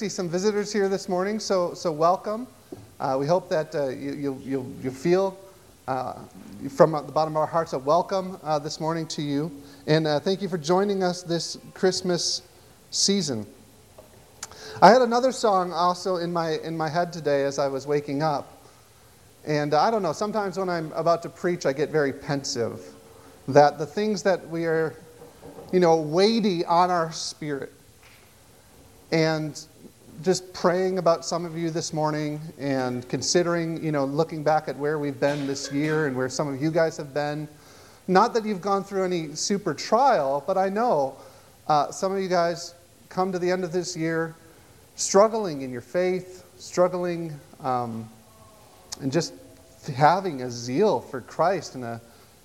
see some visitors here this morning, so, so welcome. Uh, we hope that uh, you, you, you, you feel uh, from the bottom of our hearts a welcome uh, this morning to you. And uh, thank you for joining us this Christmas season. I had another song also in my, in my head today as I was waking up. And I don't know, sometimes when I'm about to preach, I get very pensive. That the things that we are, you know, weighty on our spirit. And just praying about some of you this morning and considering, you know, looking back at where we've been this year and where some of you guys have been. Not that you've gone through any super trial, but I know uh, some of you guys come to the end of this year struggling in your faith, struggling um, and just having a zeal for Christ and, a,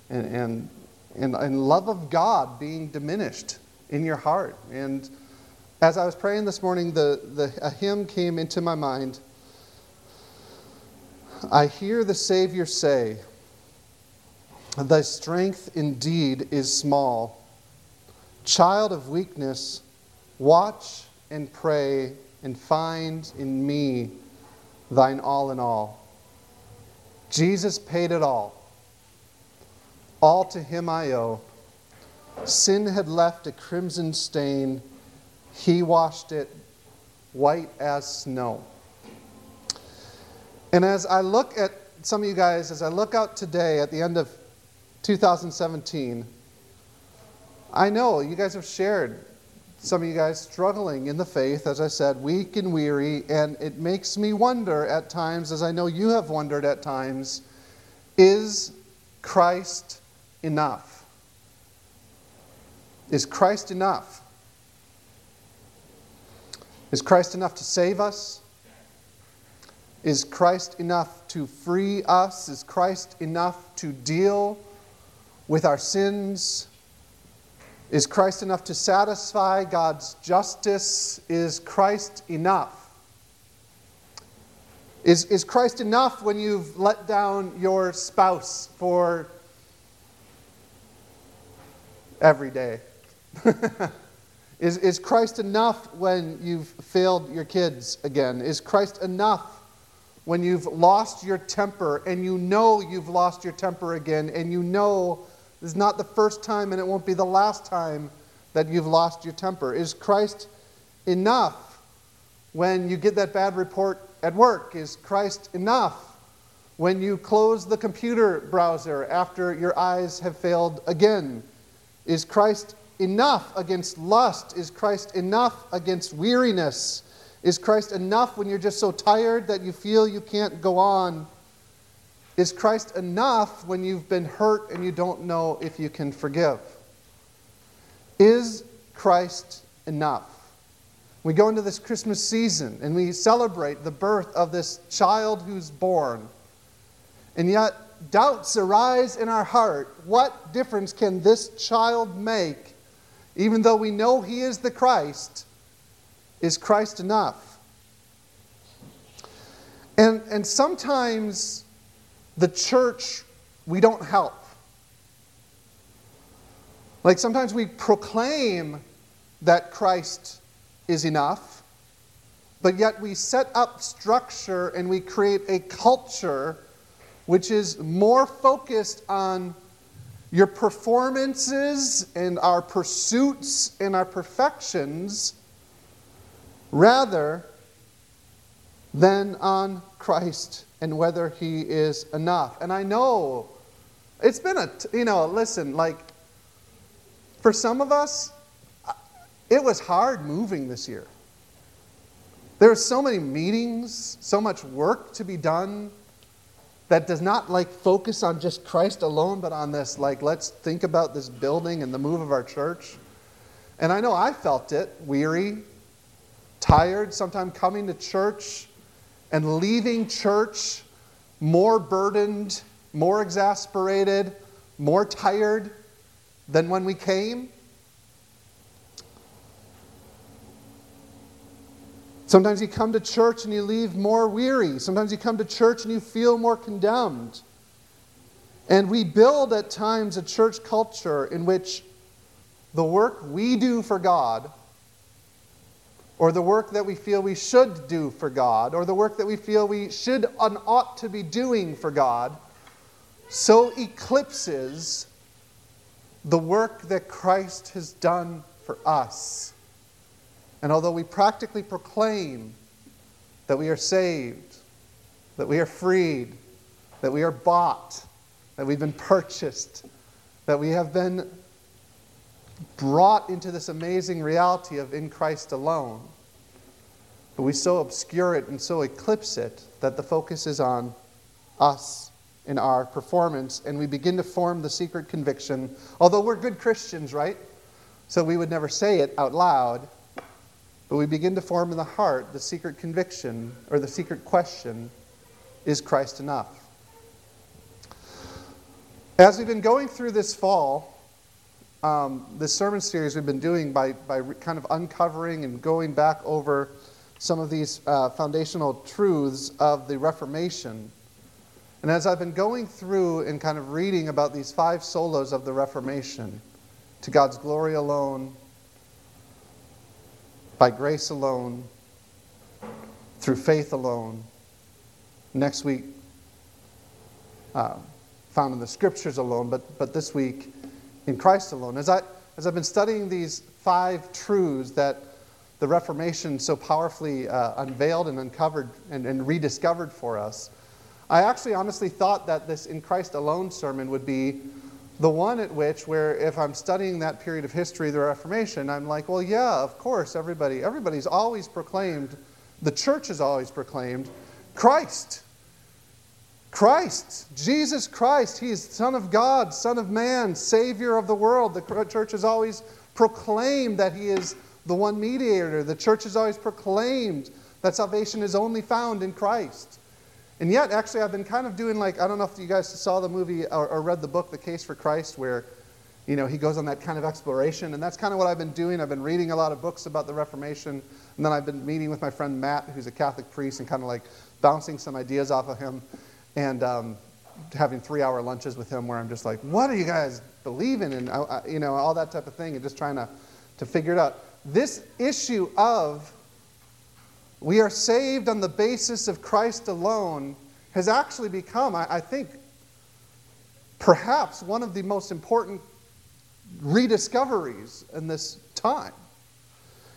and, and, and, and love of God being diminished in your heart. And as I was praying this morning, the, the, a hymn came into my mind. I hear the Savior say, Thy strength indeed is small. Child of weakness, watch and pray and find in me thine all in all. Jesus paid it all. All to him I owe. Sin had left a crimson stain. He washed it white as snow. And as I look at some of you guys, as I look out today at the end of 2017, I know you guys have shared some of you guys struggling in the faith, as I said, weak and weary, and it makes me wonder at times, as I know you have wondered at times, is Christ enough? Is Christ enough? Is Christ enough to save us? Is Christ enough to free us? Is Christ enough to deal with our sins? Is Christ enough to satisfy God's justice? Is Christ enough? Is, is Christ enough when you've let down your spouse for every day? is, is Christ enough when you've failed your kids again? Is Christ enough when you've lost your temper and you know you've lost your temper again and you know this is not the first time and it won't be the last time that you've lost your temper. Is Christ enough when you get that bad report at work? Is Christ enough when you close the computer browser after your eyes have failed again? Is Christ enough against lust? Is Christ enough against weariness? Is Christ enough when you're just so tired that you feel you can't go on? Is Christ enough when you've been hurt and you don't know if you can forgive? Is Christ enough? We go into this Christmas season and we celebrate the birth of this child who's born. And yet, doubts arise in our heart. What difference can this child make, even though we know he is the Christ? Is Christ enough? And, and sometimes the church, we don't help. Like sometimes we proclaim that Christ is enough, but yet we set up structure and we create a culture which is more focused on your performances and our pursuits and our perfections rather than on Christ and whether He is enough. And I know it's been a, you know, listen, like for some of us, it was hard moving this year. There were so many meetings, so much work to be done that does not like focus on just Christ alone, but on this, like, let's think about this building and the move of our church. And I know I felt it weary, tired, sometimes coming to church and leaving church more burdened, more exasperated, more tired than when we came. Sometimes you come to church and you leave more weary. Sometimes you come to church and you feel more condemned. And we build at times a church culture in which the work we do for God or the work that we feel we should do for God, or the work that we feel we should and ought to be doing for God, so eclipses the work that Christ has done for us. And although we practically proclaim that we are saved, that we are freed, that we are bought, that we've been purchased, that we have been brought into this amazing reality of in Christ alone. But we so obscure it and so eclipse it that the focus is on us in our performance, and we begin to form the secret conviction, although we're good Christians, right? So we would never say it out loud, but we begin to form in the heart the secret conviction or the secret question is Christ enough? As we've been going through this fall, um, this sermon series we've been doing by, by kind of uncovering and going back over some of these uh, foundational truths of the Reformation. And as I've been going through and kind of reading about these five solas of the Reformation, to God's glory alone, by grace alone, through faith alone. Next week, uh, found in the scriptures alone, but, but this week, in Christ alone. As, I, as I've been studying these five truths that the Reformation so powerfully uh, unveiled and uncovered and, and rediscovered for us, I actually honestly thought that this In Christ Alone sermon would be the one at which, where if I'm studying that period of history, the Reformation, I'm like, well, yeah, of course, everybody, everybody's always proclaimed, the church has always proclaimed Christ. Christ, Jesus Christ, He is Son of God, Son of Man, Savior of the world. The church has always proclaimed that He is the one mediator. The church has always proclaimed that salvation is only found in Christ. And yet, actually, I've been kind of doing like, I don't know if you guys saw the movie or, or read the book, The Case for Christ, where you know, he goes on that kind of exploration. And that's kind of what I've been doing. I've been reading a lot of books about the Reformation. And then I've been meeting with my friend Matt, who's a Catholic priest, and kind of like bouncing some ideas off of him and um, having three hour lunches with him where I'm just like, what are you guys believing? And, uh, you know, all that type of thing, and just trying to, to figure it out. This issue of we are saved on the basis of Christ alone has actually become, I, I think, perhaps one of the most important rediscoveries in this time.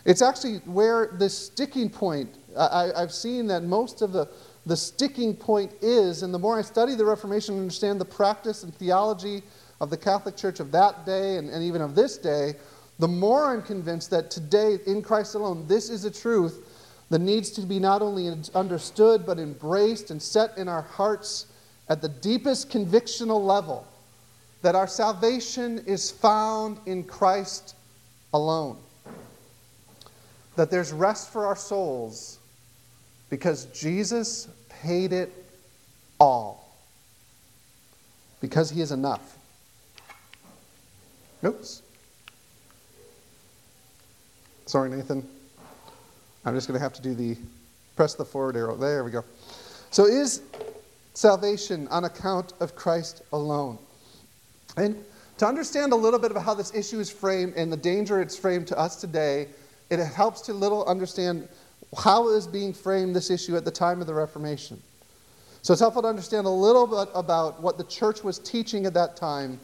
It's actually where the sticking point, I, have seen that most of the the sticking point is, and the more I study the Reformation and understand the practice and theology of the Catholic Church of that day and, and even of this day, the more I'm convinced that today, in Christ alone, this is a truth that needs to be not only understood, but embraced and set in our hearts at the deepest convictional level that our salvation is found in Christ alone. That there's rest for our souls because Jesus paid it all. Because he is enough. Oops. Sorry, Nathan. I'm just going to have to do the press the forward arrow. There we go. So, is salvation on account of Christ alone? And to understand a little bit of how this issue is framed and the danger it's framed to us today, it helps to little understand how is being framed this issue at the time of the Reformation. So it's helpful to understand a little bit about what the church was teaching at that time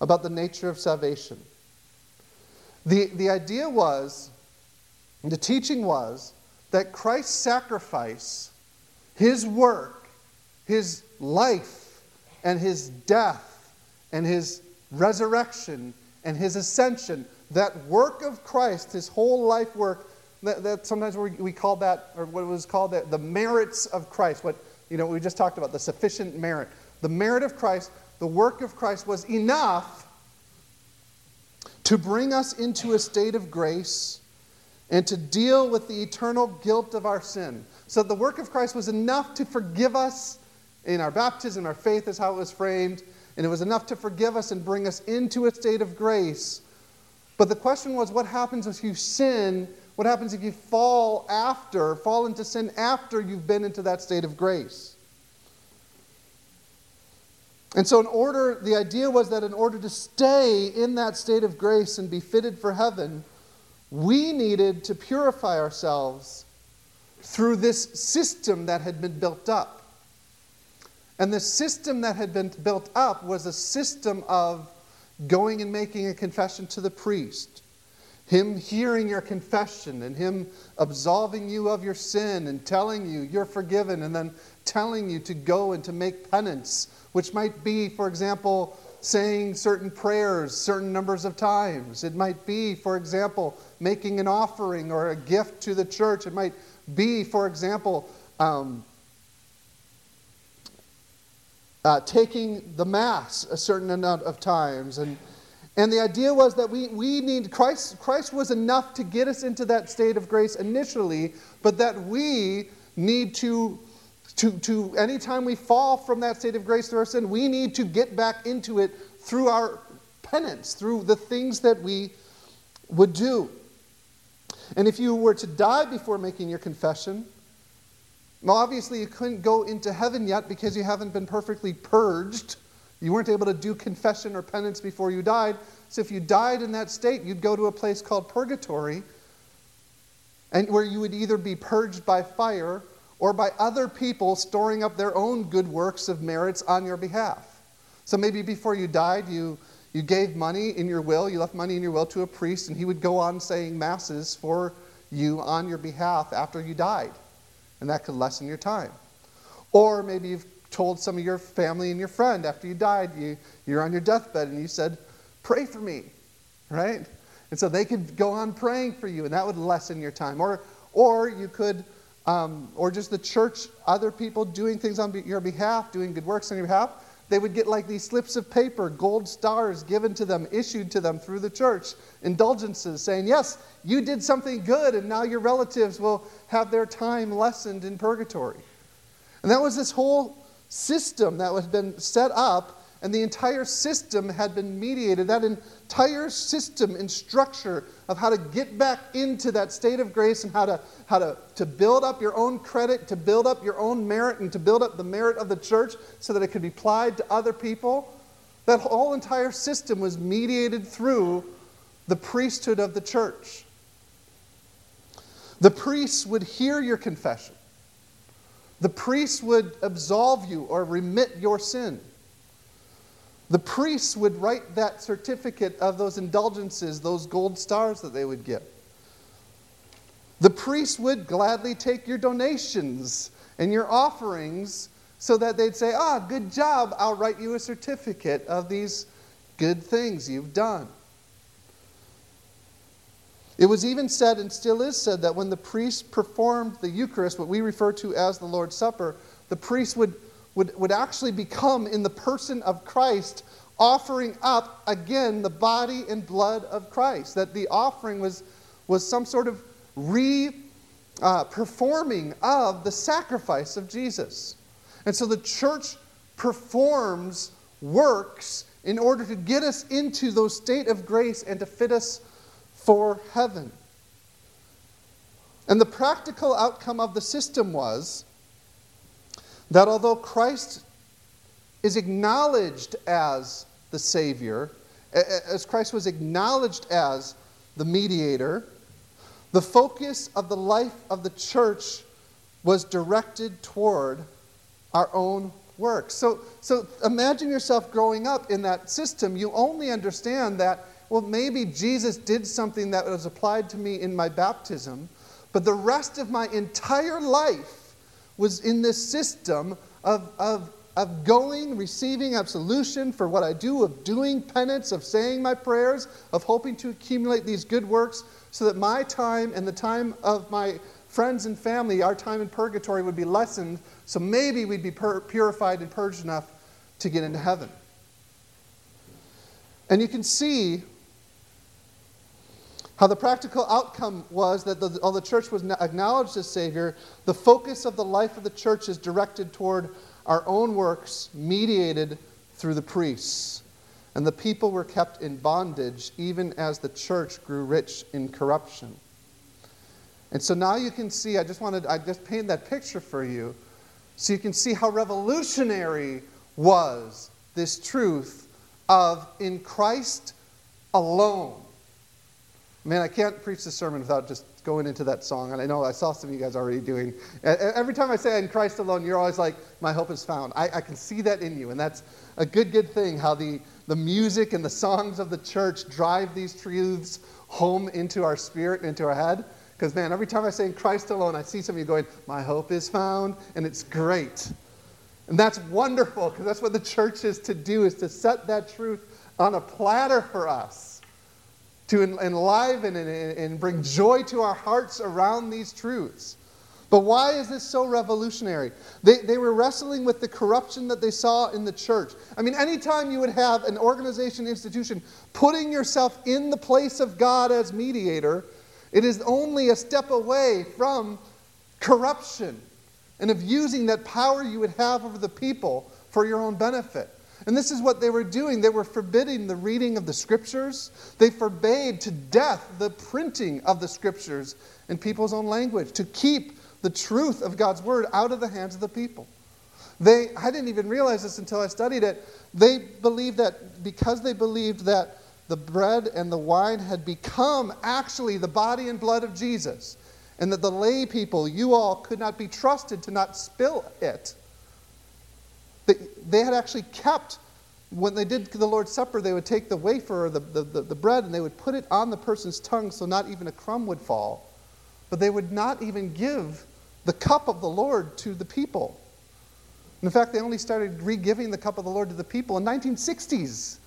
about the nature of salvation. The, the idea was, the teaching was, that Christ's sacrifice, his work, his life, and his death, and his resurrection, and his ascension, that work of Christ, his whole life work, that, that sometimes we, we call that, or what was called that, the merits of Christ. What you know, we just talked about the sufficient merit. The merit of Christ, the work of Christ was enough to bring us into a state of grace and to deal with the eternal guilt of our sin. So the work of Christ was enough to forgive us in our baptism, our faith is how it was framed, and it was enough to forgive us and bring us into a state of grace. But the question was what happens if you sin what happens if you fall after, fall into sin after you've been into that state of grace? And so, in order, the idea was that in order to stay in that state of grace and be fitted for heaven, we needed to purify ourselves through this system that had been built up. And the system that had been built up was a system of going and making a confession to the priest, him hearing your confession, and him absolving you of your sin and telling you you're forgiven, and then telling you to go and to make penance, which might be, for example, saying certain prayers certain numbers of times. It might be, for example, making an offering or a gift to the church. It might be, for example, um, uh, taking the Mass a certain amount of times. And, and the idea was that we, we need, Christ, Christ was enough to get us into that state of grace initially, but that we need to, to, to anytime we fall from that state of grace through our sin, we need to get back into it through our penance, through the things that we would do. And if you were to die before making your confession, well, obviously you couldn't go into heaven yet because you haven't been perfectly purged. You weren't able to do confession or penance before you died. So if you died in that state, you'd go to a place called purgatory, and where you would either be purged by fire or by other people storing up their own good works of merits on your behalf. So maybe before you died, you you gave money in your will, you left money in your will to a priest, and he would go on saying masses for you on your behalf after you died. And that could lessen your time. Or maybe you've told some of your family and your friend after you died, you, you're on your deathbed, and you said, Pray for me, right? And so they could go on praying for you, and that would lessen your time. Or, or you could, um, or just the church, other people doing things on your behalf, doing good works on your behalf they would get like these slips of paper, gold stars given to them, issued to them through the church, indulgences saying, Yes, you did something good, and now your relatives will have their time lessened in purgatory. And that was this whole system that had been set up and the entire system had been mediated. That entire system and structure of how to get back into that state of grace and how to, how to, to build up your own credit, to build up your own merit, and to build up the merit of the church so that it could be applied to other people. That whole entire system was mediated through the priesthood of the church. The priests would hear your confession. The priests would absolve you or remit your sin. The priests would write that certificate of those indulgences, those gold stars that they would give. The priests would gladly take your donations and your offerings so that they'd say, Ah, good job, I'll write you a certificate of these good things you've done. It was even said, and still is said, that when the priest performed the Eucharist, what we refer to as the Lord's Supper, the priest would would, would actually become, in the person of Christ, offering up again the body and blood of Christ. That the offering was, was some sort of re uh, performing of the sacrifice of Jesus. And so the church performs works in order to get us into those state of grace and to fit us for heaven. And the practical outcome of the system was that although Christ is acknowledged as the Savior, as Christ was acknowledged as the mediator, the focus of the life of the church was directed toward our own work. So, so imagine yourself growing up in that system. You only understand that, well, maybe Jesus did something that was applied to me in my baptism, but the rest of my entire life was in this system of, of, of going, receiving absolution for what I do, of doing penance, of saying my prayers, of hoping to accumulate these good works so that my time and the time of my friends and family, our time in purgatory would be lessened, so maybe we'd be pur- purified and purged enough to get into heaven. And you can see how the practical outcome was that the, while the church was acknowledged as Savior, the focus of the life of the church is directed toward our own works, mediated through the priests. And the people were kept in bondage even as the church grew rich in corruption. And so now you can see, I just wanted, I just painted that picture for you, so you can see how revolutionary was this truth of in Christ alone Man, I can't preach this sermon without just going into that song. And I know I saw some of you guys already doing. Every time I say in Christ alone, you're always like, my hope is found. I, I can see that in you. And that's a good, good thing how the, the music and the songs of the church drive these truths home into our spirit and into our head. Because, man, every time I say in Christ alone, I see some of you going, my hope is found. And it's great. And that's wonderful because that's what the church is to do, is to set that truth on a platter for us to enliven and, bring joy to our hearts around these truths. But why is this so revolutionary? They, they were wrestling with the corruption that they saw in the church. I mean, anytime you would have an organization, institution, putting yourself in the place of God as mediator, it is only a step away from corruption and of using that power you would have over the people for your own benefit. And this is what they were doing. They were forbidding the reading of the scriptures. They forbade to death the printing of the scriptures in people's own language to keep the truth of God's word out of the hands of the people. They, I didn't even realize this until I studied it. They believed that because they believed that the bread and the wine had become actually the body and blood of Jesus, and that the lay people, you all, could not be trusted to not spill it they, they had actually kept, when they did the Lord's Supper, they would take the wafer or the, the, the, the bread and they would put it on the person's tongue so not even a crumb would fall. But they would not even give the cup of the Lord to the people. In fact, they only started re giving the cup of the Lord to the people in 1960s.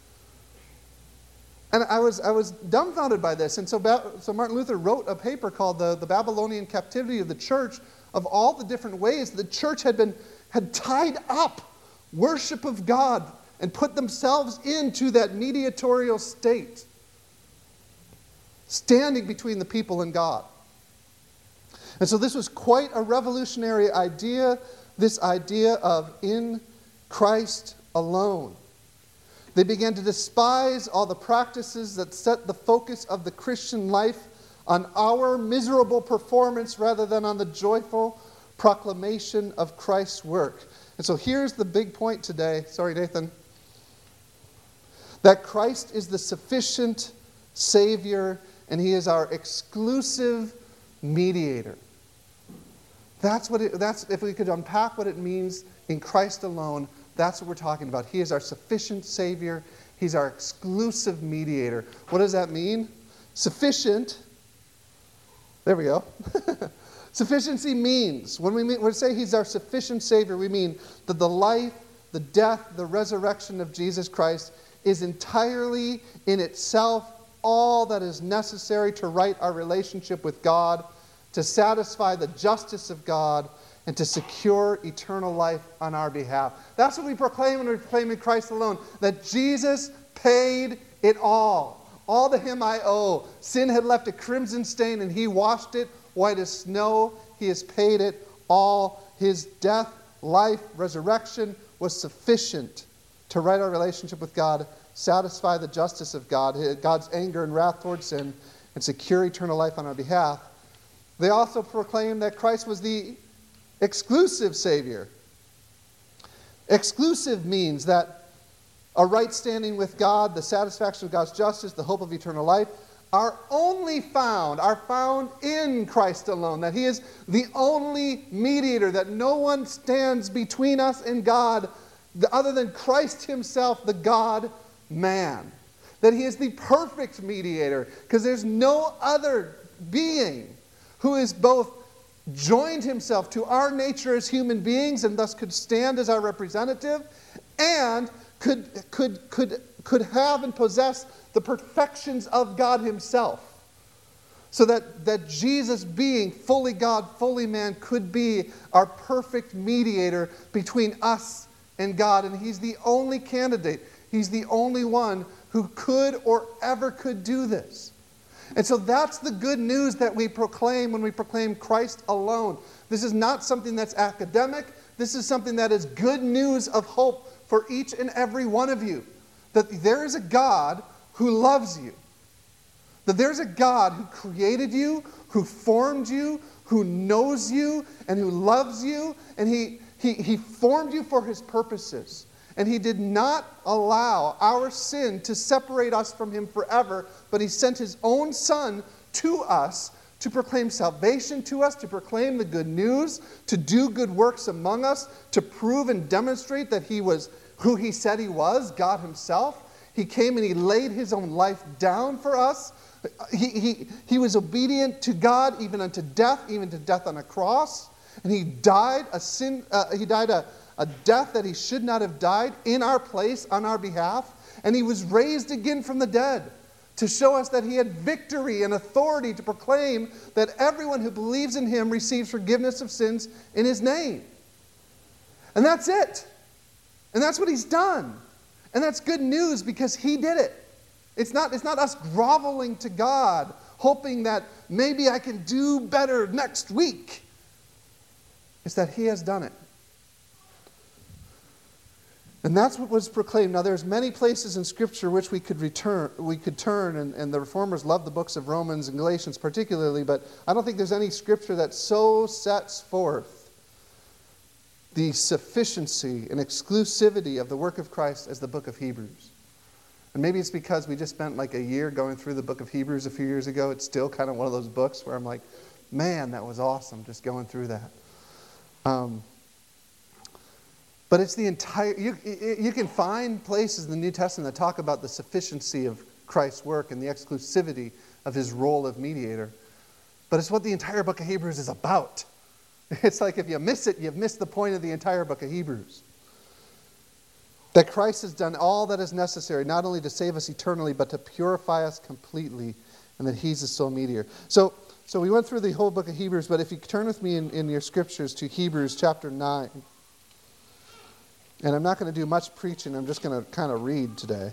And I was, I was dumbfounded by this. And so, so Martin Luther wrote a paper called the, the Babylonian Captivity of the Church of all the different ways the church had been had tied up worship of God and put themselves into that mediatorial state, standing between the people and God. And so this was quite a revolutionary idea, this idea of in Christ alone. They began to despise all the practices that set the focus of the Christian life on our miserable performance rather than on the joyful proclamation of Christ's work. And so here's the big point today. Sorry, Nathan. That Christ is the sufficient Savior and He is our exclusive mediator. That's what it, that's, if we could unpack what it means in Christ alone, that's what we're talking about. He is our sufficient Savior, He's our exclusive mediator. What does that mean? Sufficient. There we go. Sufficiency means, when we, mean, when we say he's our sufficient Savior, we mean that the life, the death, the resurrection of Jesus Christ is entirely in itself all that is necessary to right our relationship with God, to satisfy the justice of God, and to secure eternal life on our behalf. That's what we proclaim when we proclaim in Christ alone that Jesus paid it all. All to him I owe. Sin had left a crimson stain, and he washed it white as snow. He has paid it all. His death, life, resurrection was sufficient to right our relationship with God, satisfy the justice of God, God's anger and wrath towards sin, and secure eternal life on our behalf. They also proclaim that Christ was the exclusive Savior. Exclusive means that a right standing with God, the satisfaction of God's justice, the hope of eternal life, are only found, are found in Christ alone. That He is the only mediator, that no one stands between us and God other than Christ Himself, the God man. That He is the perfect mediator, because there's no other being who is both joined himself to our nature as human beings and thus could stand as our representative and could, could, could, could have and possess the perfections of God Himself. So that, that Jesus, being fully God, fully man, could be our perfect mediator between us and God. And He's the only candidate, He's the only one who could or ever could do this. And so that's the good news that we proclaim when we proclaim Christ alone. This is not something that's academic. This is something that is good news of hope for each and every one of you. That there is a God who loves you. That there's a God who created you, who formed you, who knows you, and who loves you, and he, he, he formed you for his purposes. And he did not allow our sin to separate us from him forever, but he sent his own son to us to proclaim salvation to us, to proclaim the good news, to do good works among us, to prove and demonstrate that he was who he said he was, God himself. He came and he laid his own life down for us. He, he, he was obedient to God even unto death, even to death on a cross. And he died a sin, uh, he died a, a death that he should not have died in our place, on our behalf. And he was raised again from the dead to show us that he had victory and authority to proclaim that everyone who believes in him receives forgiveness of sins in his name. And that's it. And that's what he's done. And that's good news because he did it. It's not, it's not us groveling to God, hoping that maybe I can do better next week. It's that he has done it. And that's what was proclaimed. Now, there's many places in Scripture which we could return, we could turn, and, and the reformers love the books of Romans and Galatians particularly, but I don't think there's any Scripture that so sets forth the sufficiency and exclusivity of the work of Christ as the book of Hebrews. And maybe it's because we just spent like a year going through the book of Hebrews a few years ago. It's still kind of one of those books where I'm like, man, that was awesome just going through that. Um, but it's the entire, you, you can find places in the New Testament that talk about the sufficiency of Christ's work and the exclusivity of his role of mediator. But it's what the entire book of Hebrews is about. It's like if you miss it, you've missed the point of the entire book of Hebrews. That Christ has done all that is necessary, not only to save us eternally, but to purify us completely, and that he's the sole mediator. So, so we went through the whole book of Hebrews, but if you turn with me in, in your scriptures to Hebrews chapter 9. And I'm not going to do much preaching, I'm just going to kind of read today.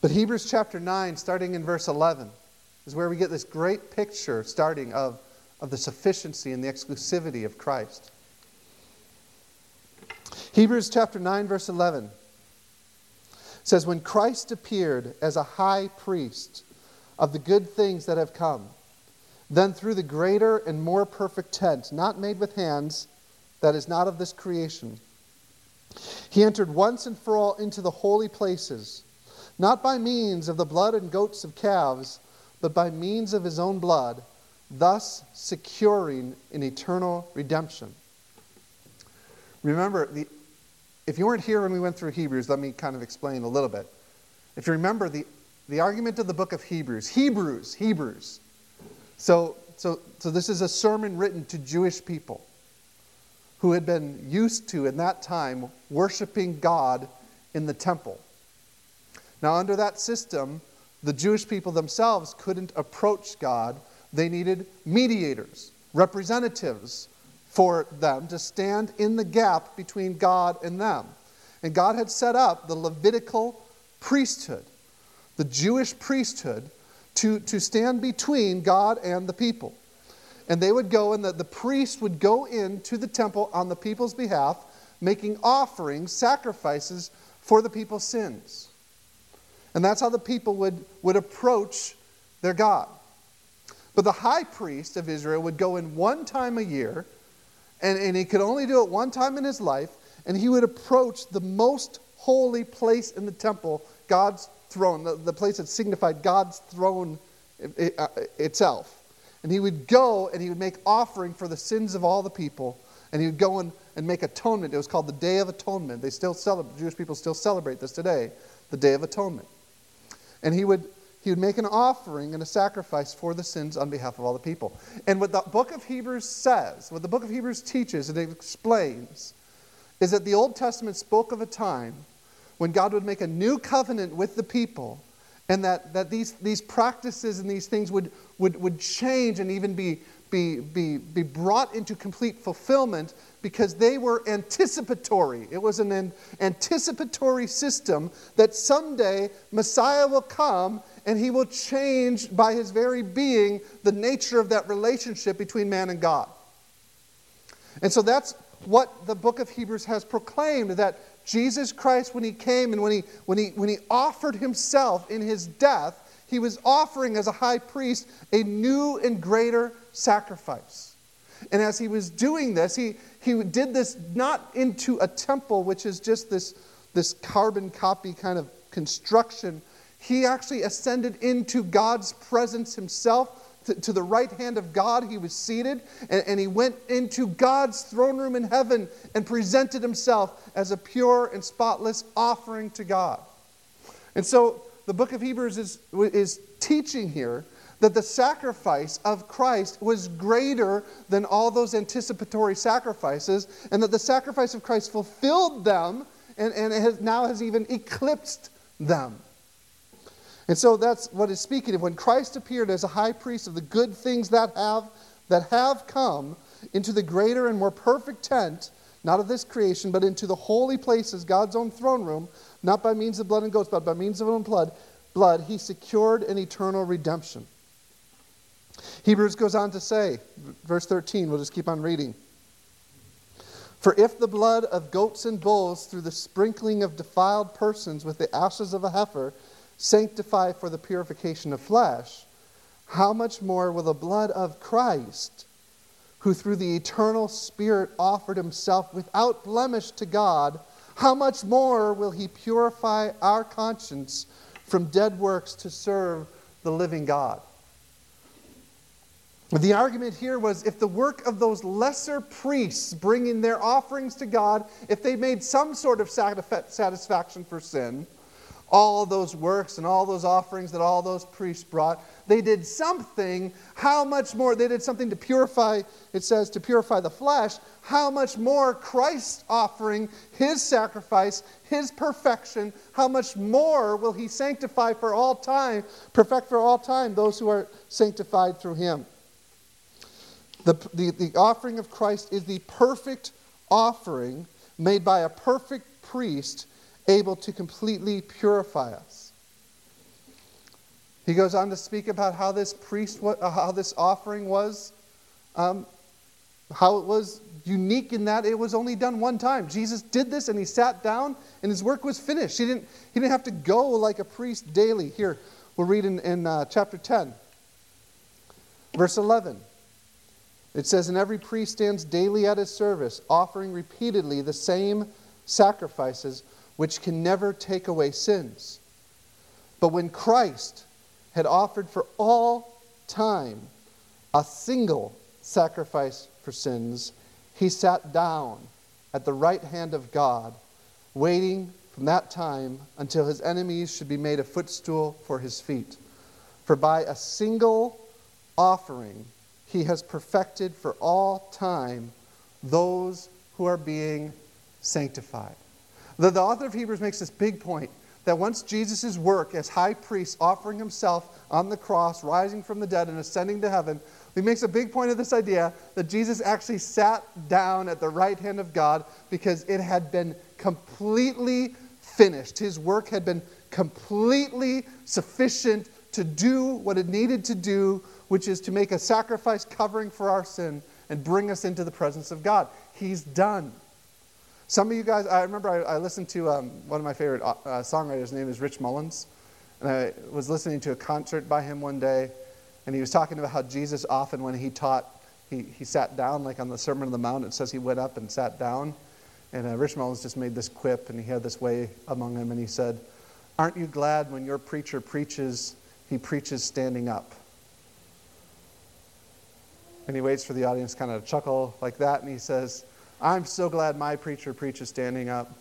But Hebrews chapter 9, starting in verse 11, is where we get this great picture starting of, of the sufficiency and the exclusivity of Christ. Hebrews chapter 9, verse 11 says, When Christ appeared as a high priest of the good things that have come, then through the greater and more perfect tent, not made with hands, that is not of this creation, he entered once and for all into the holy places, not by means of the blood and goats of calves, but by means of his own blood, thus securing an eternal redemption. Remember, the, if you weren't here when we went through Hebrews, let me kind of explain a little bit. If you remember the, the argument of the book of Hebrews, Hebrews, Hebrews, so, so, so this is a sermon written to Jewish people who had been used to, in that time, worshiping God in the temple. Now, under that system, the Jewish people themselves couldn't approach God. They needed mediators, representatives for them to stand in the gap between God and them. And God had set up the Levitical priesthood, the Jewish priesthood, to, to stand between God and the people. And they would go, and the, the priest would go into the temple on the people's behalf, making offerings, sacrifices for the people's sins. And that's how the people would, would approach their God. But the high priest of Israel would go in one time a year, and, and he could only do it one time in his life, and he would approach the most holy place in the temple, God's throne, the, the place that signified God's throne uh, itself. And he would go and he would make offering for the sins of all the people. And he would go and, and make atonement. It was called the Day of Atonement. They still celebrate, Jewish people still celebrate this today, the Day of Atonement. And he would, he would make an offering and a sacrifice for the sins on behalf of all the people. And what the book of Hebrews says, what the book of Hebrews teaches and explains, is that the Old Testament spoke of a time when God would make a new covenant with the people, and that, that these, these practices and these things would, would, would change and even be, be, be, be brought into complete fulfillment because they were anticipatory. It was an anticipatory system that someday Messiah will come and he will change by his very being the nature of that relationship between man and God. And so that's what the book of Hebrews has proclaimed that Jesus Christ, when he came and when he, when, he, when he offered himself in his death, he was offering as a high priest a new and greater sacrifice. And as he was doing this, he, he did this not into a temple, which is just this, this carbon copy kind of construction. He actually ascended into God's presence himself. To, to the right hand of God, he was seated, and, and he went into God's throne room in heaven and presented himself as a pure and spotless offering to God. And so the book of Hebrews is, is teaching here that the sacrifice of Christ was greater than all those anticipatory sacrifices, and that the sacrifice of Christ fulfilled them and, and has, now has even eclipsed them. And so that's what is speaking of when Christ appeared as a high priest of the good things that have that have come into the greater and more perfect tent, not of this creation, but into the holy places, God's own throne room, not by means of blood and goats, but by means of his own blood, blood, he secured an eternal redemption. Hebrews goes on to say, verse 13, we'll just keep on reading. For if the blood of goats and bulls, through the sprinkling of defiled persons with the ashes of a heifer, sanctify for the purification of flesh, how much more will the blood of Christ, who through the eternal Spirit offered himself without blemish to God, how much more will he purify our conscience from dead works to serve the living God? The argument here was if the work of those lesser priests bringing their offerings to God, if they made some sort of satisfaction for sin, all those works and all those offerings that all those priests brought, they did something. How much more? They did something to purify, it says, to purify the flesh. How much more Christ offering his sacrifice, his perfection, how much more will he sanctify for all time, perfect for all time those who are sanctified through him? The, the, the offering of Christ is the perfect offering made by a perfect priest able to completely purify us. He goes on to speak about how this priest, uh, how this offering was, um, how it was unique in that it was only done one time. Jesus did this and he sat down and his work was finished. He didn't, he didn't have to go like a priest daily. Here, we'll read in, in uh, chapter 10, verse 11. It says, And every priest stands daily at his service, offering repeatedly the same sacrifices which can never take away sins. But when Christ had offered for all time a single sacrifice for sins, he sat down at the right hand of God, waiting from that time until his enemies should be made a footstool for his feet. For by a single offering, he has perfected for all time those who are being sanctified. The, the author of Hebrews makes this big point that once Jesus' work as high priest, offering himself on the cross, rising from the dead, and ascending to heaven, he makes a big point of this idea that Jesus actually sat down at the right hand of God because it had been completely finished. His work had been completely sufficient to do what it needed to do, which is to make a sacrifice covering for our sin and bring us into the presence of God. He's done. Some of you guys, I remember I, I listened to um, one of my favorite uh, uh, songwriters, his name is Rich Mullins. And I was listening to a concert by him one day, and he was talking about how Jesus often, when he taught, he, he sat down, like on the Sermon on the Mount, it says he went up and sat down. And uh, Rich Mullins just made this quip, and he had this way among him, and he said, Aren't you glad when your preacher preaches, he preaches standing up? And he waits for the audience kind of to chuckle like that, and he says, I'm so glad my preacher preaches standing up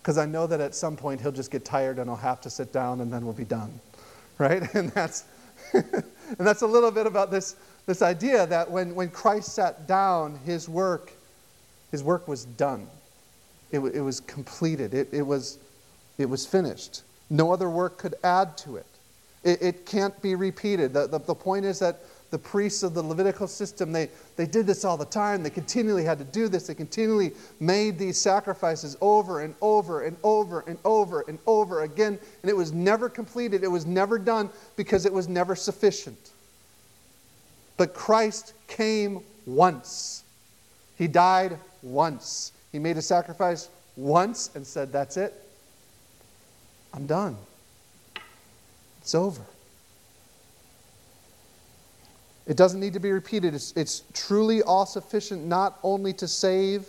because I know that at some point he'll just get tired and I'll have to sit down and then we'll be done. Right? And that's, and that's a little bit about this, this idea that when, when Christ sat down, his work, his work was done. It, it was completed. It, it, was, it was finished. No other work could add to it. It, it can't be repeated. The, the, the point is that the priests of the Levitical system, they, they did this all the time. They continually had to do this. They continually made these sacrifices over and over and over and over and over again. And it was never completed, it was never done because it was never sufficient. But Christ came once. He died once. He made a sacrifice once and said, That's it. I'm done. It's over. It doesn't need to be repeated. It's, it's truly all sufficient not only to save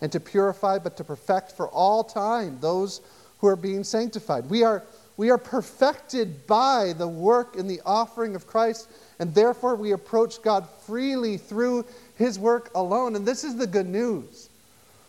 and to purify, but to perfect for all time those who are being sanctified. We are, we are perfected by the work and the offering of Christ, and therefore we approach God freely through his work alone. And this is the good news.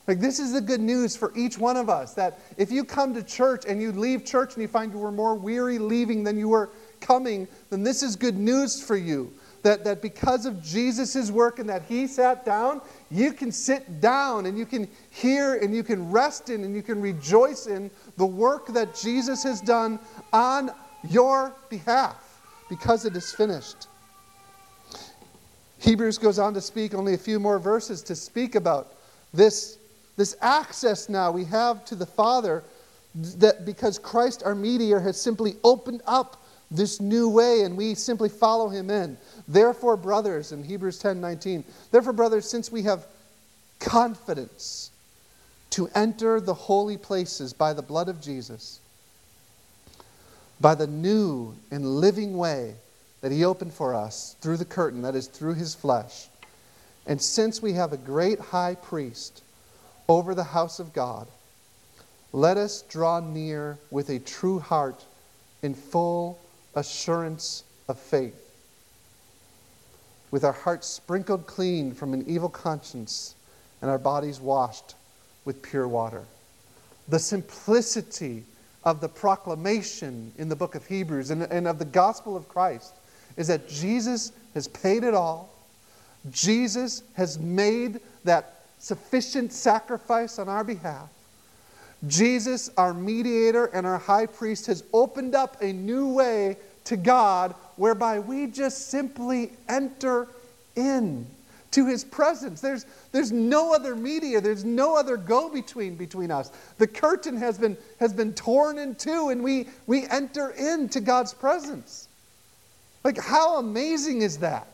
Like, this is the good news for each one of us that if you come to church and you leave church and you find you were more weary leaving than you were coming, then this is good news for you. That, that because of Jesus' work and that he sat down, you can sit down and you can hear and you can rest in and you can rejoice in the work that Jesus has done on your behalf because it is finished. Hebrews goes on to speak only a few more verses to speak about this, this access now we have to the Father that because Christ our mediator has simply opened up this new way and we simply follow him in. Therefore, brothers, in Hebrews 10 19, therefore, brothers, since we have confidence to enter the holy places by the blood of Jesus, by the new and living way that he opened for us through the curtain, that is, through his flesh. And since we have a great high priest over the house of God, let us draw near with a true heart in full assurance of faith, with our hearts sprinkled clean from an evil conscience and our bodies washed with pure water. The simplicity of the proclamation in the book of Hebrews and, and of the gospel of Christ is that Jesus has paid it all. Jesus has made that sufficient sacrifice on our behalf. Jesus, our mediator and our high priest, has opened up a new way to God whereby we just simply enter in to his presence. There's, there's no other media, there's no other go between between us. The curtain has been, has been torn in two, and we, we enter into God's presence. Like, how amazing is that?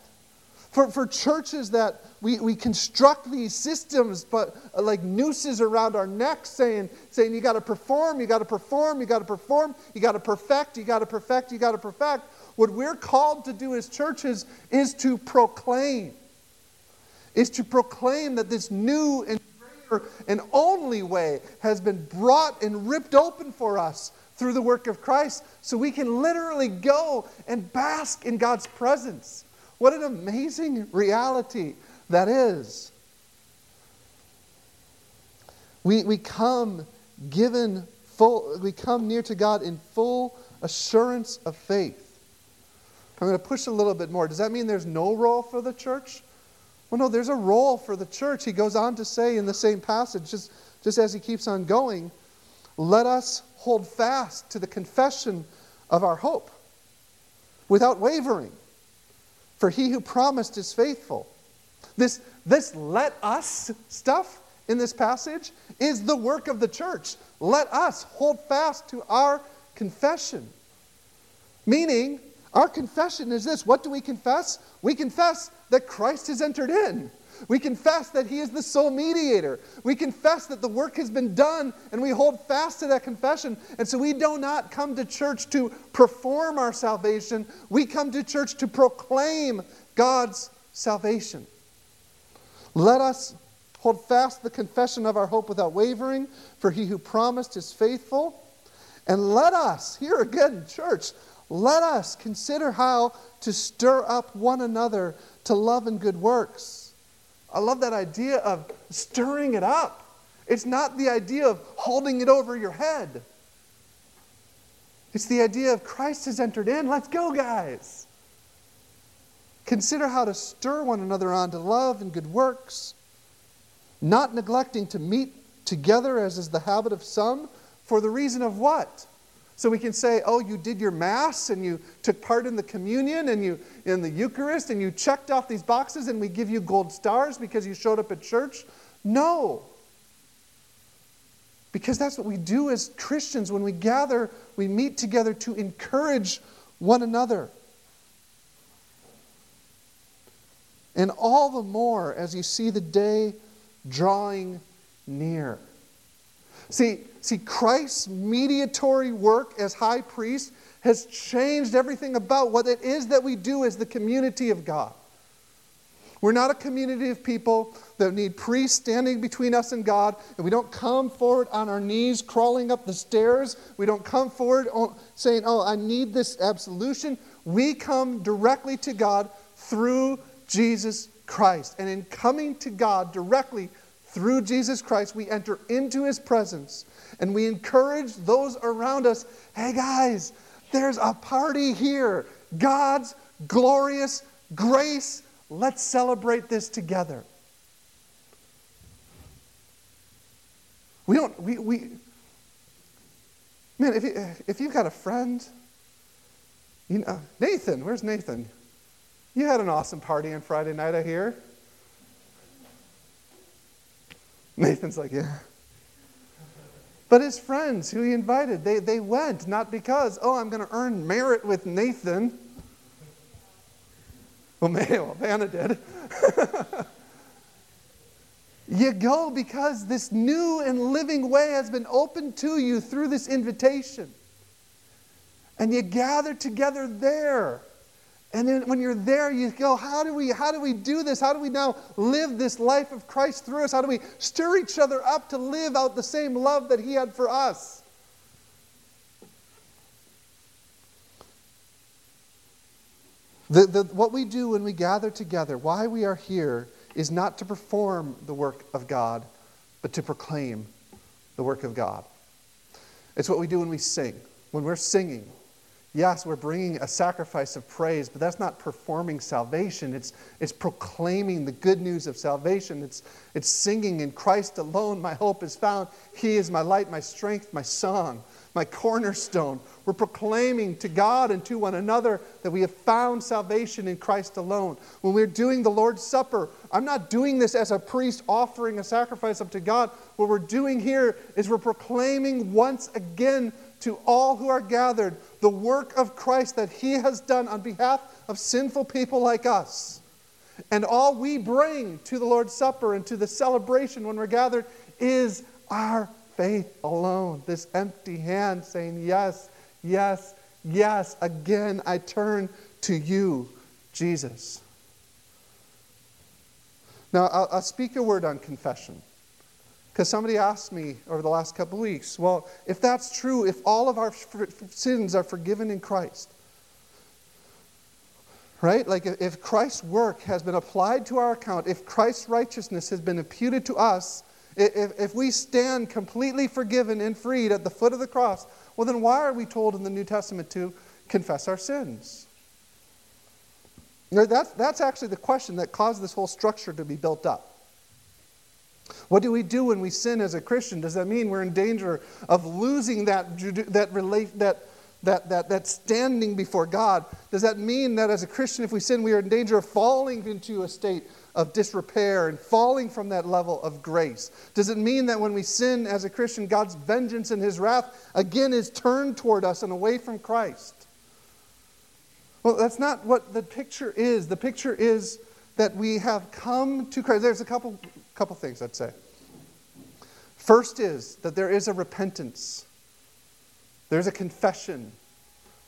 For, for churches that we, we construct these systems, but uh, like nooses around our necks, saying, saying you got to perform, you got to perform, you got to perform, you got to perfect, you got to perfect, you got to perfect. What we're called to do as churches is to proclaim, is to proclaim that this new and greater and only way has been brought and ripped open for us through the work of Christ so we can literally go and bask in God's presence. What an amazing reality that is. We, we come given full, we come near to God in full assurance of faith. I'm going to push a little bit more. Does that mean there's no role for the church? Well, no, there's a role for the church. He goes on to say in the same passage, just, just as he keeps on going, let us hold fast to the confession of our hope without wavering. For he who promised is faithful. This, this let us stuff in this passage is the work of the church. Let us hold fast to our confession. Meaning, our confession is this what do we confess? We confess that Christ has entered in. We confess that He is the sole mediator. We confess that the work has been done, and we hold fast to that confession. And so we do not come to church to perform our salvation, we come to church to proclaim God's salvation. Let us hold fast the confession of our hope without wavering, for He who promised is faithful. And let us, here again, church, let us consider how to stir up one another to love and good works I love that idea of stirring it up. It's not the idea of holding it over your head. It's the idea of Christ has entered in. Let's go, guys. Consider how to stir one another on to love and good works, not neglecting to meet together as is the habit of some, for the reason of what? So we can say, oh, you did your Mass and you took part in the communion and you in the Eucharist and you checked off these boxes and we give you gold stars because you showed up at church. No. Because that's what we do as Christians. When we gather, we meet together to encourage one another. And all the more as you see the day drawing near. See, see, Christ's mediatory work as high priest has changed everything about what it is that we do as the community of God. We're not a community of people that need priests standing between us and God, and we don't come forward on our knees crawling up the stairs. We don't come forward saying, Oh, I need this absolution. We come directly to God through Jesus Christ. And in coming to God directly through Jesus Christ, we enter into his presence and we encourage those around us hey, guys, there's a party here. God's glorious grace Let's celebrate this together. We don't, we, we man, if, you, if you've got a friend, you know, Nathan, where's Nathan? You had an awesome party on Friday night, I hear. Nathan's like, yeah. But his friends who he invited, they, they went, not because, oh, I'm going to earn merit with Nathan. Well, well Vanna did. you go because this new and living way has been opened to you through this invitation. And you gather together there. And then when you're there, you go, how do we how do we do this? How do we now live this life of Christ through us? How do we stir each other up to live out the same love that he had for us? The, the, what we do when we gather together, why we are here, is not to perform the work of God, but to proclaim the work of God. It's what we do when we sing. When we're singing, yes, we're bringing a sacrifice of praise, but that's not performing salvation. It's, it's proclaiming the good news of salvation. It's, it's singing in Christ alone, my hope is found. He is my light, my strength, my song my cornerstone. We're proclaiming to God and to one another that we have found salvation in Christ alone. When we're doing the Lord's Supper, I'm not doing this as a priest offering a sacrifice up to God. What we're doing here is we're proclaiming once again to all who are gathered the work of Christ that He has done on behalf of sinful people like us. And all we bring to the Lord's Supper and to the celebration when we're gathered is our faith alone, this empty hand saying, Yes, yes, yes. Again, I turn to you, Jesus. Now, I'll, I'll speak a word on confession. Because somebody asked me over the last couple weeks, well, if that's true, if all of our sins are forgiven in Christ, right? Like if Christ's work has been applied to our account, if Christ's righteousness has been imputed to us, if, if we stand completely forgiven and freed at the foot of the cross, well, then why are we told in the New Testament to confess our sins? That's, that's actually the question that caused this whole structure to be built up. What do we do when we sin as a Christian? Does that mean we're in danger of losing that, that, that, that, that, that standing before God? Does that mean that as a Christian, if we sin, we are in danger of falling into a state of disrepair and falling from that level of grace? Does it mean that when we sin as a Christian, God's vengeance and his wrath again is turned toward us and away from Christ? Well, that's not what the picture is. The picture is that we have come to Christ. There's a couple, couple things I'd say. First is that there is a repentance, there's a confession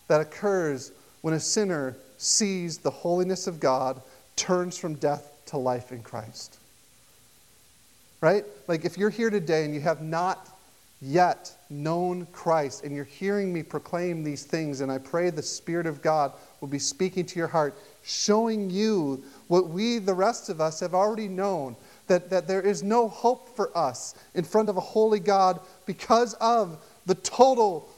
that occurs when a sinner sees the holiness of God, turns from death to life in Christ. Right? Like if you're here today and you have not yet known Christ and you're hearing me proclaim these things, and I pray the Spirit of God will be speaking to your heart, showing you what we, the rest of us, have already known that, that there is no hope for us in front of a holy God because of the total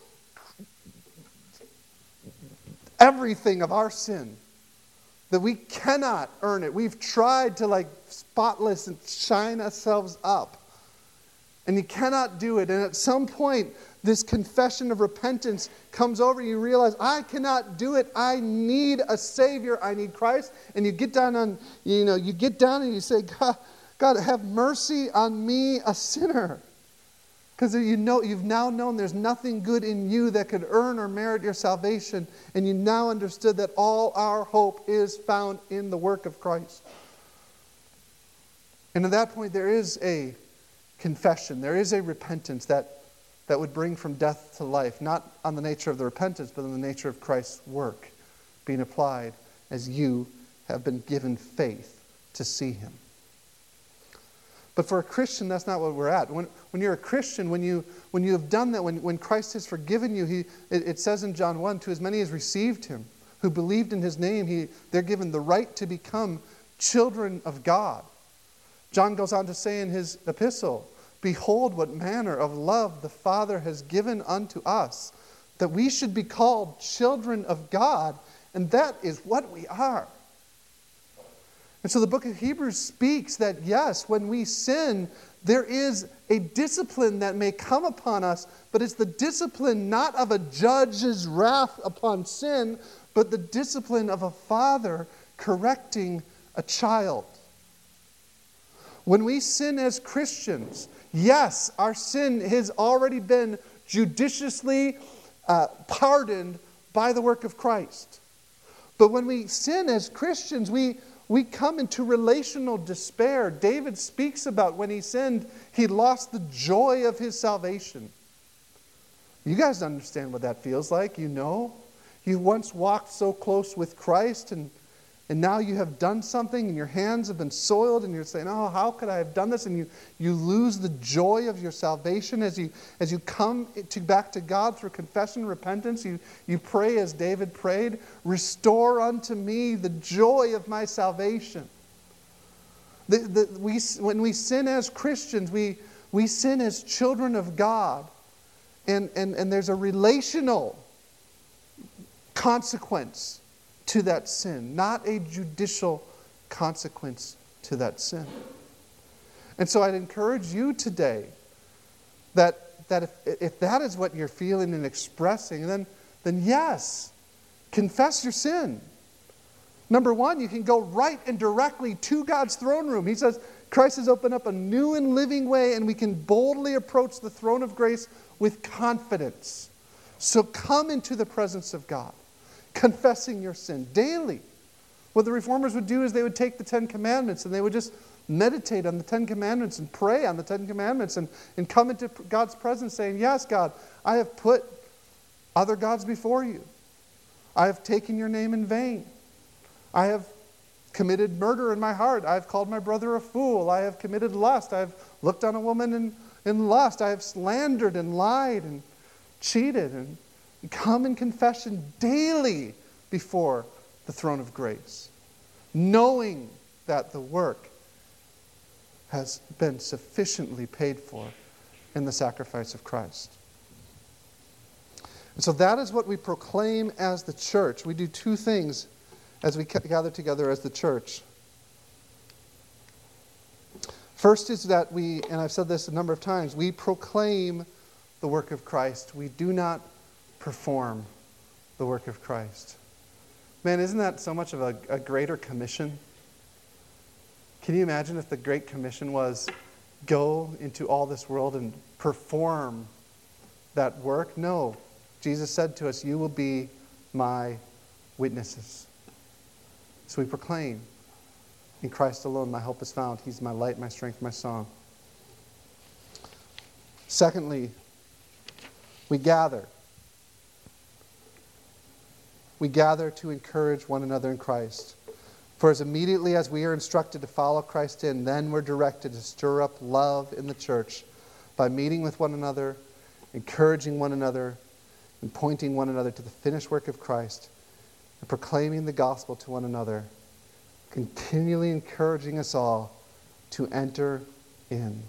everything of our sin that we cannot earn it. We've tried to like spotless and shine ourselves up. And you cannot do it. And at some point, this confession of repentance comes over. You realize, I cannot do it. I need a Savior. I need Christ. And you get down on, you know, you get down and you say, God, God have mercy on me, a sinner. Because you know, you've now known there's nothing good in you that could earn or merit your salvation, and you now understood that all our hope is found in the work of Christ. And at that point, there is a confession, there is a repentance that, that would bring from death to life, not on the nature of the repentance, but on the nature of Christ's work being applied as you have been given faith to see him. But for a Christian, that's not what we're at. When, when you're a Christian, when you, when you have done that, when, when Christ has forgiven you, he, it, it says in John 1 to as many as received him, who believed in his name, he, they're given the right to become children of God. John goes on to say in his epistle, Behold, what manner of love the Father has given unto us, that we should be called children of God, and that is what we are. And so the book of Hebrews speaks that, yes, when we sin, there is a discipline that may come upon us, but it's the discipline not of a judge's wrath upon sin, but the discipline of a father correcting a child. When we sin as Christians, yes, our sin has already been judiciously uh, pardoned by the work of Christ. But when we sin as Christians, we we come into relational despair. David speaks about when he sinned, he lost the joy of his salvation. You guys understand what that feels like, you know? You once walked so close with Christ and and now you have done something and your hands have been soiled and you're saying, Oh, how could I have done this? And you, you lose the joy of your salvation as you, as you come to, back to God through confession, repentance. You, you pray as David prayed, Restore unto me the joy of my salvation. The, the, we, when we sin as Christians, we, we sin as children of God. And, and, and there's a relational consequence to that sin, not a judicial consequence to that sin. And so I'd encourage you today that, that if, if that is what you're feeling and expressing, then, then yes, confess your sin. Number one, you can go right and directly to God's throne room. He says, Christ has opened up a new and living way, and we can boldly approach the throne of grace with confidence. So come into the presence of God confessing your sin daily. What the reformers would do is they would take the Ten Commandments and they would just meditate on the Ten Commandments and pray on the Ten Commandments and, and come into God's presence saying, Yes, God, I have put other gods before you. I have taken your name in vain. I have committed murder in my heart. I have called my brother a fool. I have committed lust. I have looked on a woman in, in lust. I have slandered and lied and cheated and Come in confession daily before the throne of grace, knowing that the work has been sufficiently paid for in the sacrifice of Christ. And so that is what we proclaim as the church. We do two things as we gather together as the church. First is that we, and I've said this a number of times, we proclaim the work of Christ. We do not perform the work of Christ. Man, isn't that so much of a, a greater commission? Can you imagine if the Great Commission was go into all this world and perform that work? No. Jesus said to us, You will be my witnesses. So we proclaim, In Christ alone my hope is found. He's my light, my strength, my song. Secondly, we gather we gather to encourage one another in Christ. For as immediately as we are instructed to follow Christ in, then we're directed to stir up love in the church by meeting with one another, encouraging one another, and pointing one another to the finished work of Christ, and proclaiming the gospel to one another, continually encouraging us all to enter in.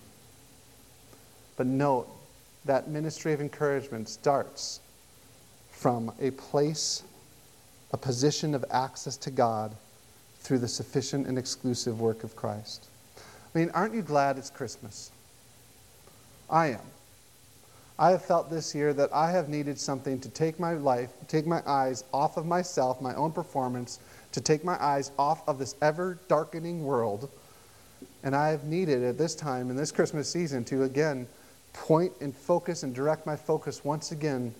But note that ministry of encouragement starts from a place a position of access to God through the sufficient and exclusive work of Christ. I mean, aren't you glad it's Christmas? I am. I have felt this year that I have needed something to take my life, take my eyes off of myself, my own performance, to take my eyes off of this ever darkening world. And I have needed at this time, in this Christmas season, to again point and focus and direct my focus once again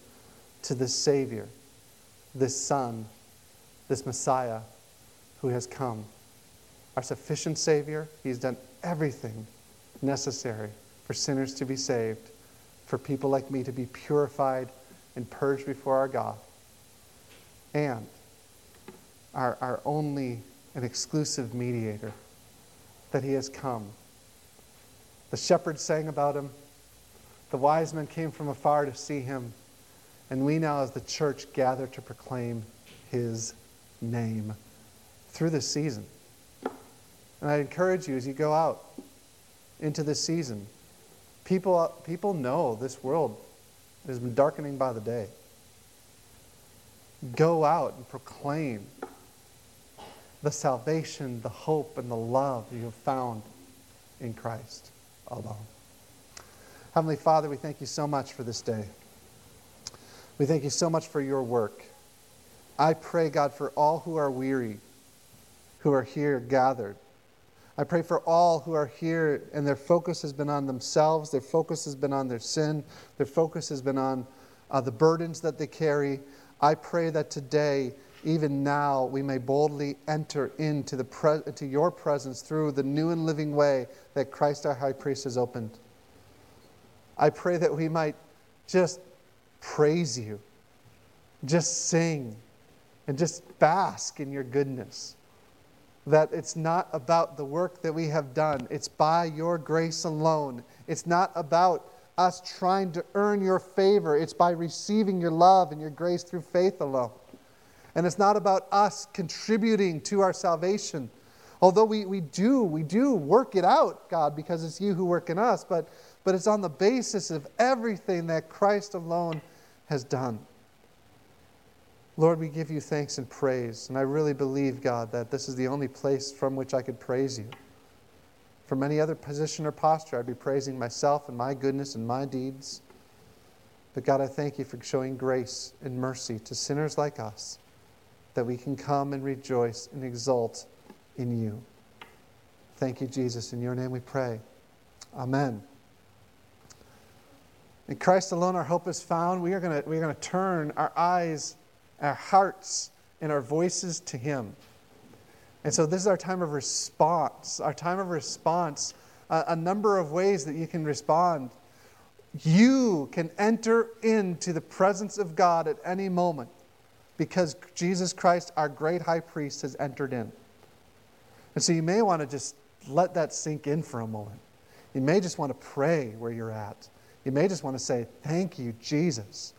to the Savior, the Son, this Messiah who has come. Our sufficient Savior, He's done everything necessary for sinners to be saved, for people like me to be purified and purged before our God. And our, our only and exclusive mediator, that he has come. The shepherds sang about him. The wise men came from afar to see him. And we now, as the church, gather to proclaim his name through this season. And I encourage you as you go out into this season, people, people know this world has been darkening by the day. Go out and proclaim the salvation, the hope, and the love you have found in Christ alone. Heavenly Father, we thank you so much for this day. We thank you so much for your work. I pray, God, for all who are weary, who are here gathered. I pray for all who are here and their focus has been on themselves, their focus has been on their sin, their focus has been on uh, the burdens that they carry. I pray that today, even now, we may boldly enter into, the pre- into your presence through the new and living way that Christ our high priest has opened. I pray that we might just praise you, just sing, and just bask in your goodness. That it's not about the work that we have done, it's by your grace alone. It's not about us trying to earn your favor. It's by receiving your love and your grace through faith alone. And it's not about us contributing to our salvation. Although we, we do, we do work it out, God, because it's you who work in us, but, but it's on the basis of everything that Christ alone has done. Lord, we give you thanks and praise. And I really believe, God, that this is the only place from which I could praise you. From any other position or posture, I'd be praising myself and my goodness and my deeds. But God, I thank you for showing grace and mercy to sinners like us, that we can come and rejoice and exult in you. Thank you, Jesus. In your name we pray. Amen. In Christ alone, our hope is found. We are going to, turn our eyes, our hearts, and our voices to Him. And so this is our time of response. Our time of response, uh, a number of ways that you can respond. You can enter into the presence of God at any moment because Jesus Christ, our great high priest, has entered in. And so you may want to just let that sink in for a moment. You may just want to pray where you're at. You may just want to say, Thank you, Jesus,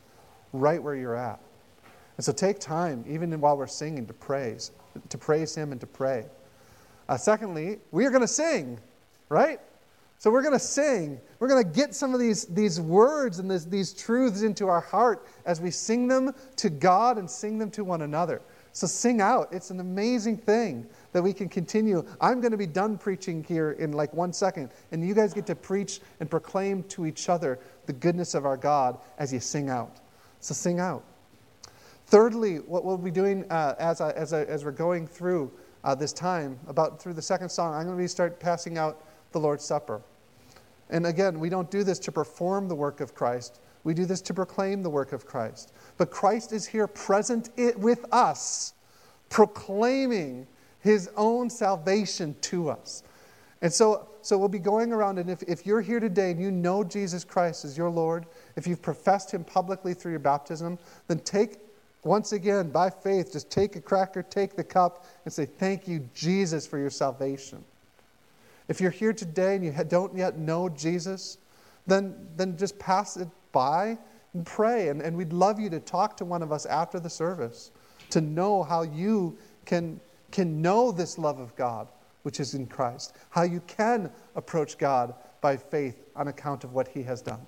right where you're at. And so take time, even while we're singing, to praise to praise Him and to pray. Uh, secondly, we are going to sing, right? So we're going to sing. We're going to get some of these, these words and this, these truths into our heart as we sing them to God and sing them to one another. So sing out. It's an amazing thing that we can continue. I'm going to be done preaching here in like one second, and you guys get to preach and proclaim to each other the goodness of our God as you sing out. So sing out. Thirdly, what we'll be doing uh, as, as, as we're going through uh, this time, about through the second song, I'm going to start passing out the Lord's Supper. And again, we don't do this to perform the work of Christ. We do this to proclaim the work of Christ. But Christ is here present with us, proclaiming his own salvation to us. And so, so we'll be going around, and if, if you're here today and you know Jesus Christ as your Lord, if you've professed him publicly through your baptism, then take once again, by faith, just take a cracker, take the cup, and say, Thank you, Jesus, for your salvation. If you're here today and you don't yet know Jesus, then, then just pass it by and pray. And, and we'd love you to talk to one of us after the service to know how you can, can know this love of God, which is in Christ, how you can approach God by faith on account of what He has done.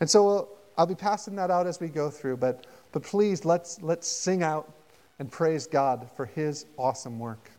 And so uh, I'll be passing that out as we go through, but but please, let's, let's sing out and praise God for his awesome work.